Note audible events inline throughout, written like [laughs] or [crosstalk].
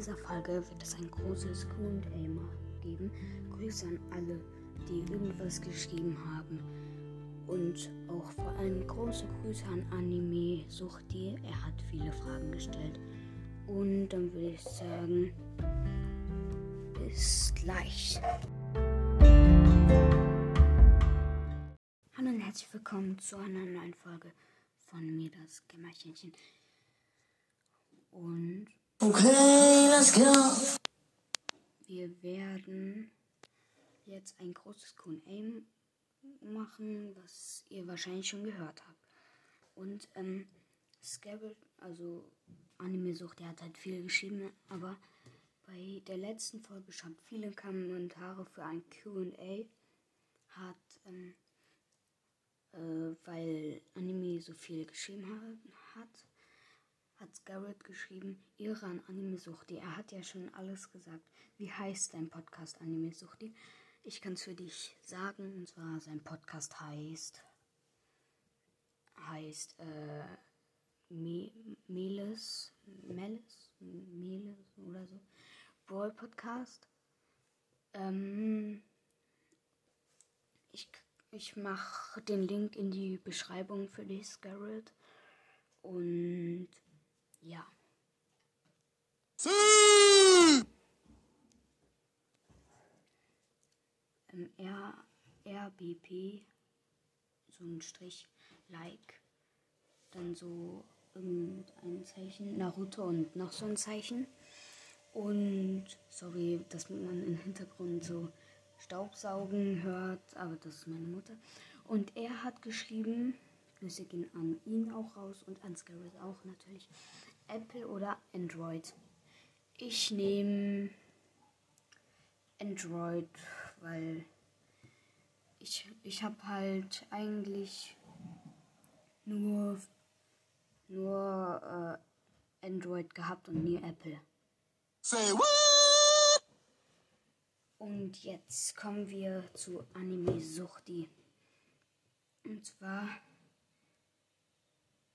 dieser Folge wird es ein großes Q&A geben. Grüße an alle, die irgendwas geschrieben haben. Und auch vor allem große Grüße an Anime Suchti. Er hat viele Fragen gestellt. Und dann würde ich sagen, bis gleich. Hallo und herzlich willkommen zu einer neuen Folge von mir, das Kämmerchenchen. Und Okay, let's go. wir werden jetzt ein großes Q&A machen, was ihr wahrscheinlich schon gehört habt. Und ähm, Scabbard, also Anime Sucht, der hat halt viel geschrieben, aber bei der letzten Folge schon viele Kommentare für ein Q&A hat, ähm, äh, weil Anime so viel geschrieben hat, hat, hat Scarlett geschrieben, Ihre an Anime Suchti. Er hat ja schon alles gesagt. Wie heißt dein Podcast Anime Suchti? Ich kann es für dich sagen, und zwar sein Podcast heißt heißt äh, Me Meles Meles Meles oder so Brawl Podcast. Ähm, ich ich mache den Link in die Beschreibung für dich, Scarlett. Und ja. Ähm, R, RBP, so ein Strich, Like, dann so irgendein Zeichen, Naruto und noch so ein Zeichen. Und sorry, dass man im Hintergrund so Staubsaugen hört, aber das ist meine Mutter. Und er hat geschrieben, Grüße gehen an ihn auch raus und an Scarlett auch natürlich, Apple oder Android. Ich nehme Android, weil ich, ich habe halt eigentlich nur, nur äh, Android gehabt und nie Apple. Say what? Und jetzt kommen wir zu Anime Suchti. Und zwar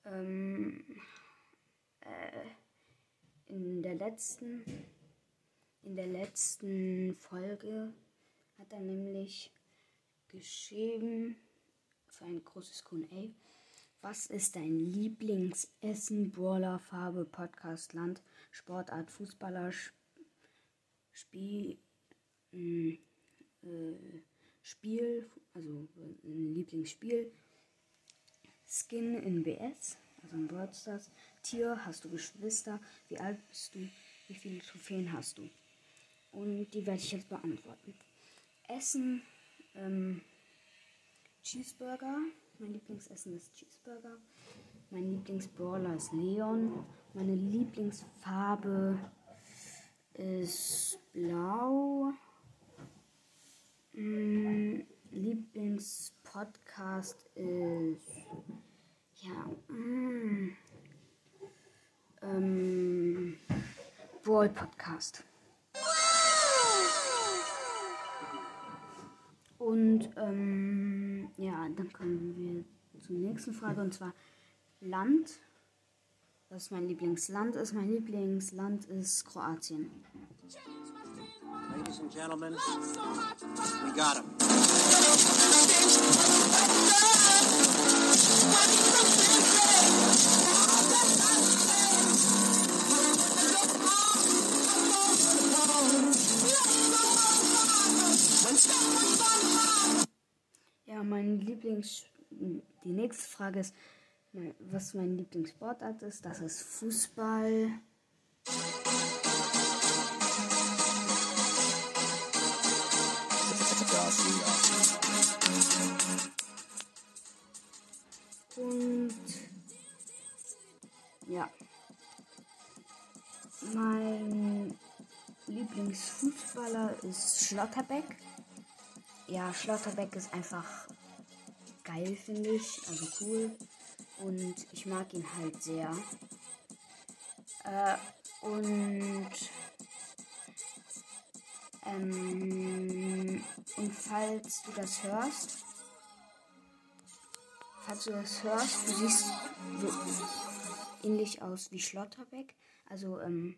ähm, äh, in der letzten in der letzten Folge hat er nämlich geschrieben für ein großes Q&A. Was ist dein Lieblingsessen, Brawler, Farbe, Podcast, Land, Sportart, Fußballer, Sp- Spiel, mh, äh, Spiel, also ein Lieblingsspiel, Skin in BS, also in Brawl Stars, Tier, hast du Geschwister, wie alt bist du, wie viele Trophäen hast du? Und die werde ich jetzt beantworten. Essen, ähm, Cheeseburger. Mein Lieblingsessen ist Cheeseburger. Mein Lieblingsbrawler ist Leon. Meine Lieblingsfarbe ist blau. Mm, Lieblingspodcast ist ja mm, ähm, Brawl Podcast. Und ähm, ja, dann kommen wir zur nächsten Frage und zwar Land. Was mein Lieblingsland ist. Mein Lieblingsland ist Kroatien. Ladies and gentlemen, we got him. Lieblings. Die nächste Frage ist, was mein Lieblingssportart ist. Das ist Fußball. Und ja. Mein Lieblingsfußballer ist Schlotterbeck. Ja, Schlotterbeck ist einfach geil, finde ich. Also cool. Und ich mag ihn halt sehr. Äh, und ähm, und falls du das hörst, falls du das hörst, du siehst so ähnlich aus wie Schlotterbeck. Also ähm,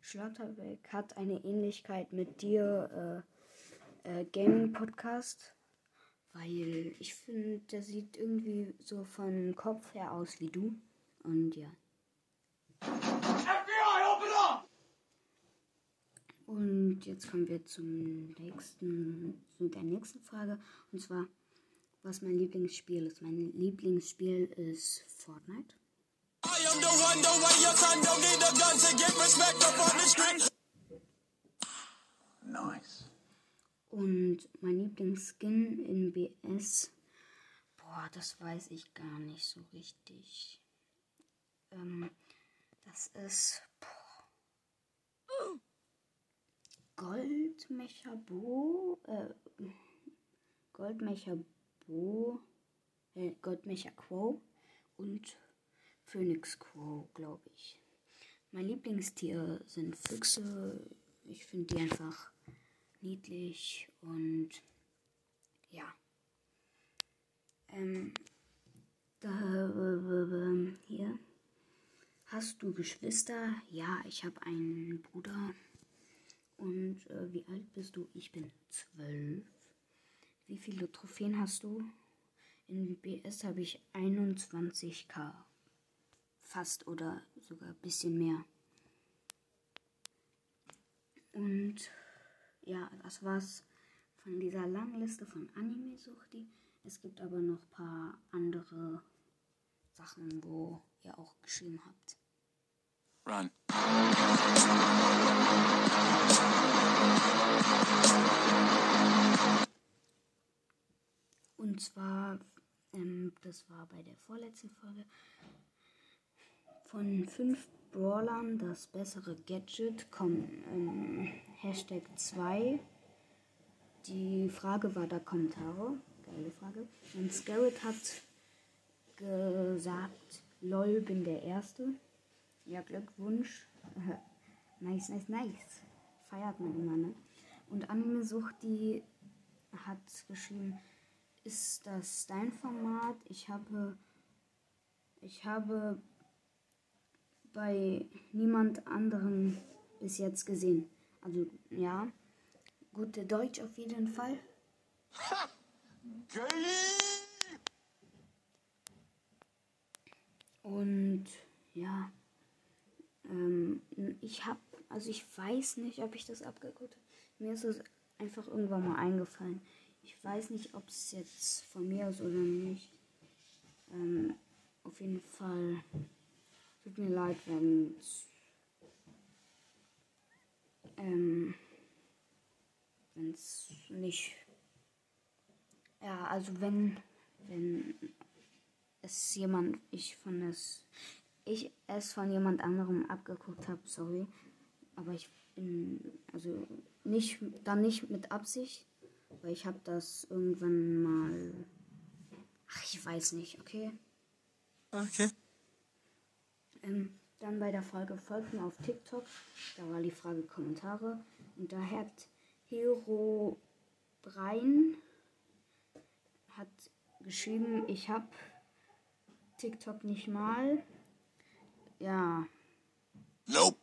Schlotterbeck hat eine Ähnlichkeit mit dir, äh, äh, Gaming-Podcast. Weil ich finde, der sieht irgendwie so von Kopf her aus wie du. Und ja. Und jetzt kommen wir zum nächsten, zu der nächsten Frage. Und zwar, was mein Lieblingsspiel ist. Mein Lieblingsspiel ist Fortnite. I am the one, the way your son don't need a gun to get respect up on the street. Nice. Und mein Lieblingsskin in BS. Boah, das weiß ich gar nicht so richtig. Ähm, das ist. Boah, Goldmecher Bo. Äh, Goldmecher Bo. Äh, Goldmecher Quo. Und Phoenix Quo, glaube ich. Mein Lieblingstier sind Füchse. Ich finde die einfach niedlich und ja. Ähm, da, hier. Hast du Geschwister? Ja, ich habe einen Bruder. Und äh, wie alt bist du? Ich bin zwölf. Wie viele Trophäen hast du? In BS habe ich 21k. Fast oder sogar ein bisschen mehr. Und ja, das war's von dieser langen Liste von Anime-Suchti. Es gibt aber noch ein paar andere Sachen, wo ihr auch geschrieben habt. Run. Und zwar, ähm, das war bei der vorletzten Folge, von fünf Brawlern das bessere Gadget kommen ähm, Hashtag 2. Die Frage war da Kommentare. Geile Frage. Und Scarrett hat gesagt, lol, bin der Erste. Ja, Glückwunsch. [laughs] nice, nice, nice. Feiert man immer, ne? Und Anime Sucht, die hat geschrieben, ist das dein Format? Ich habe, ich habe bei niemand anderem bis jetzt gesehen. Also ja, gute Deutsch auf jeden Fall. Und ja, ähm, ich habe, also ich weiß nicht, ob ich das abgeguckt habe. Mir ist es einfach irgendwann mal eingefallen. Ich weiß nicht, ob es jetzt von mir ist oder nicht. Ähm, auf jeden Fall tut mir leid, wenn es ähm, wenn es nicht ja also wenn wenn es jemand ich von es ich es von jemand anderem abgeguckt habe sorry aber ich bin also nicht dann nicht mit Absicht weil ich habe das irgendwann mal ach ich weiß nicht okay Okay. Ähm, dann bei der Folge folgt mir auf TikTok. Da war die Frage Kommentare. Und da hat Hero Brein hat geschrieben, ich habe TikTok nicht mal. Ja. Nope.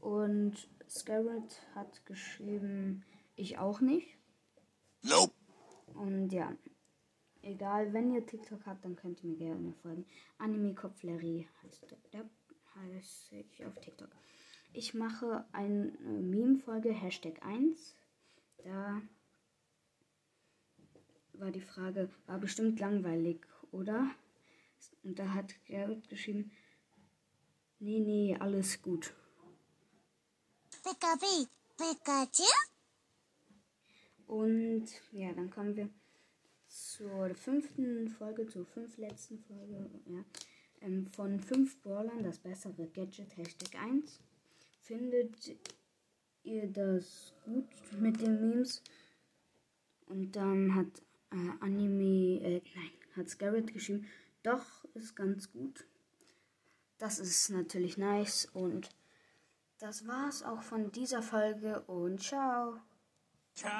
Und Scarrett hat geschrieben, ich auch nicht. Nope. Und ja. Egal, wenn ihr TikTok habt, dann könnt ihr mir gerne folgen. Anime Kopf Larry heißt der, heiße ich auf TikTok. Ich mache eine Meme-Folge, Hashtag 1. Da war die Frage, war bestimmt langweilig, oder? Und da hat Gerrit geschrieben, nee, nee, alles gut. Und ja, dann kommen wir zur fünften Folge, zur fünf letzten Folge, ja. Ähm, von fünf Brawlern das bessere Gadget, Hashtag 1. Findet ihr das gut mit den Memes? Und dann hat äh, Anime, äh, nein, hat Scarrett geschrieben, doch, ist ganz gut. Das ist natürlich nice und das war's auch von dieser Folge und ciao. Kamen.